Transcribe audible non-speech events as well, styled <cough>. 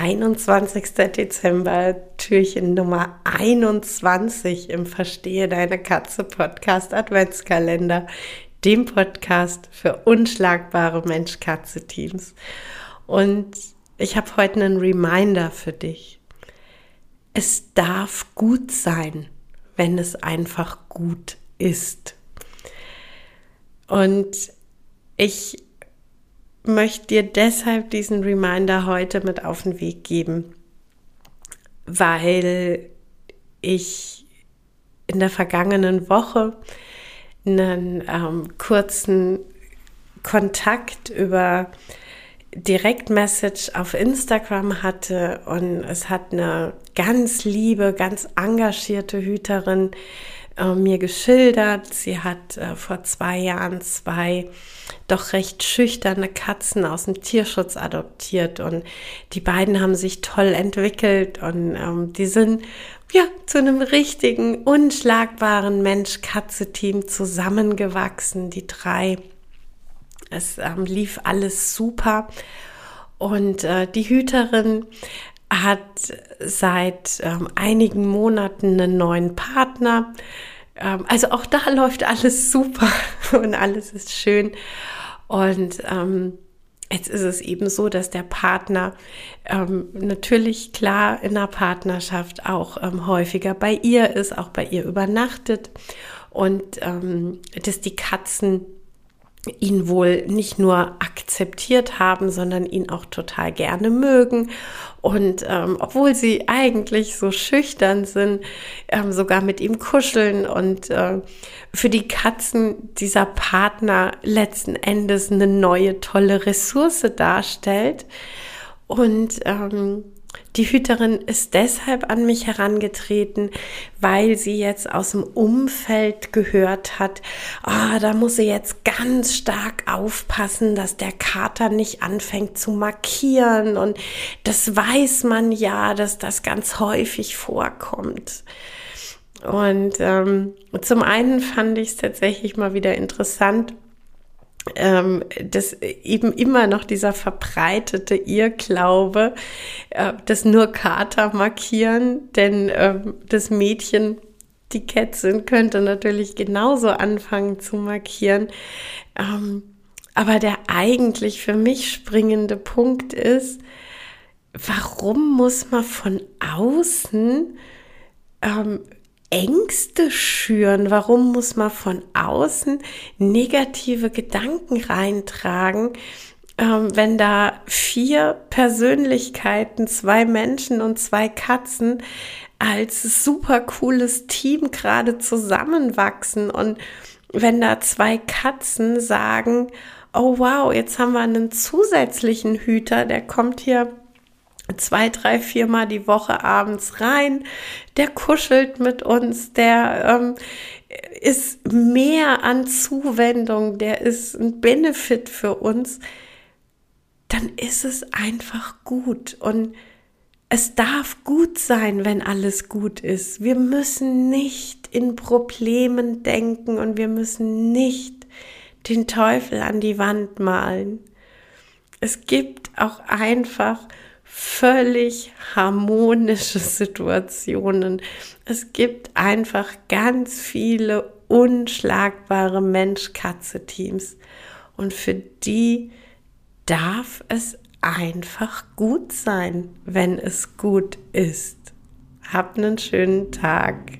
21. Dezember, Türchen Nummer 21 im Verstehe deine Katze Podcast Adventskalender, dem Podcast für unschlagbare Mensch-Katze-Teams. Und ich habe heute einen Reminder für dich. Es darf gut sein, wenn es einfach gut ist. Und ich möchte dir deshalb diesen Reminder heute mit auf den Weg geben, weil ich in der vergangenen Woche einen ähm, kurzen Kontakt über Direktmessage auf Instagram hatte und es hat eine ganz liebe, ganz engagierte Hüterin äh, mir geschildert. Sie hat äh, vor zwei Jahren zwei doch recht schüchterne Katzen aus dem Tierschutz adoptiert und die beiden haben sich toll entwickelt und ähm, die sind ja zu einem richtigen, unschlagbaren Mensch-Katze-Team zusammengewachsen, die drei. Es ähm, lief alles super und äh, die Hüterin hat seit ähm, einigen Monaten einen neuen Partner. Ähm, also auch da <laughs> läuft alles super <laughs> und alles ist schön. Und ähm, Jetzt ist es eben so, dass der Partner ähm, natürlich klar in der Partnerschaft auch ähm, häufiger bei ihr ist, auch bei ihr übernachtet und ähm, dass die Katzen ihn wohl nicht nur akzeptiert haben, sondern ihn auch total gerne mögen. Und ähm, obwohl sie eigentlich so schüchtern sind, ähm, sogar mit ihm kuscheln und äh, für die Katzen dieser Partner letzten Endes eine neue tolle Ressource darstellt. Und ähm, die Hüterin ist deshalb an mich herangetreten, weil sie jetzt aus dem Umfeld gehört hat, ah, da muss sie jetzt ganz stark aufpassen, dass der Kater nicht anfängt zu markieren. Und das weiß man ja, dass das ganz häufig vorkommt. Und ähm, zum einen fand ich es tatsächlich mal wieder interessant, ähm, dass eben immer noch dieser verbreitete Irrglaube, äh, dass nur Kater markieren, denn äh, das Mädchen, die Kätzin, könnte natürlich genauso anfangen zu markieren. Ähm, aber der eigentlich für mich springende Punkt ist, warum muss man von außen ähm, Ängste schüren? Warum muss man von außen negative Gedanken reintragen, ähm, wenn da vier Persönlichkeiten, zwei Menschen und zwei Katzen als super cooles Team gerade zusammenwachsen und wenn da zwei Katzen sagen, oh wow, jetzt haben wir einen zusätzlichen Hüter, der kommt hier zwei, drei, viermal die Woche abends rein, der kuschelt mit uns, der ähm, ist mehr an Zuwendung, der ist ein Benefit für uns, dann ist es einfach gut. Und es darf gut sein, wenn alles gut ist. Wir müssen nicht in Problemen denken und wir müssen nicht den Teufel an die Wand malen. Es gibt auch einfach völlig harmonische Situationen. Es gibt einfach ganz viele unschlagbare Mensch-Katze-Teams. Und für die darf es einfach gut sein, wenn es gut ist. Habt einen schönen Tag.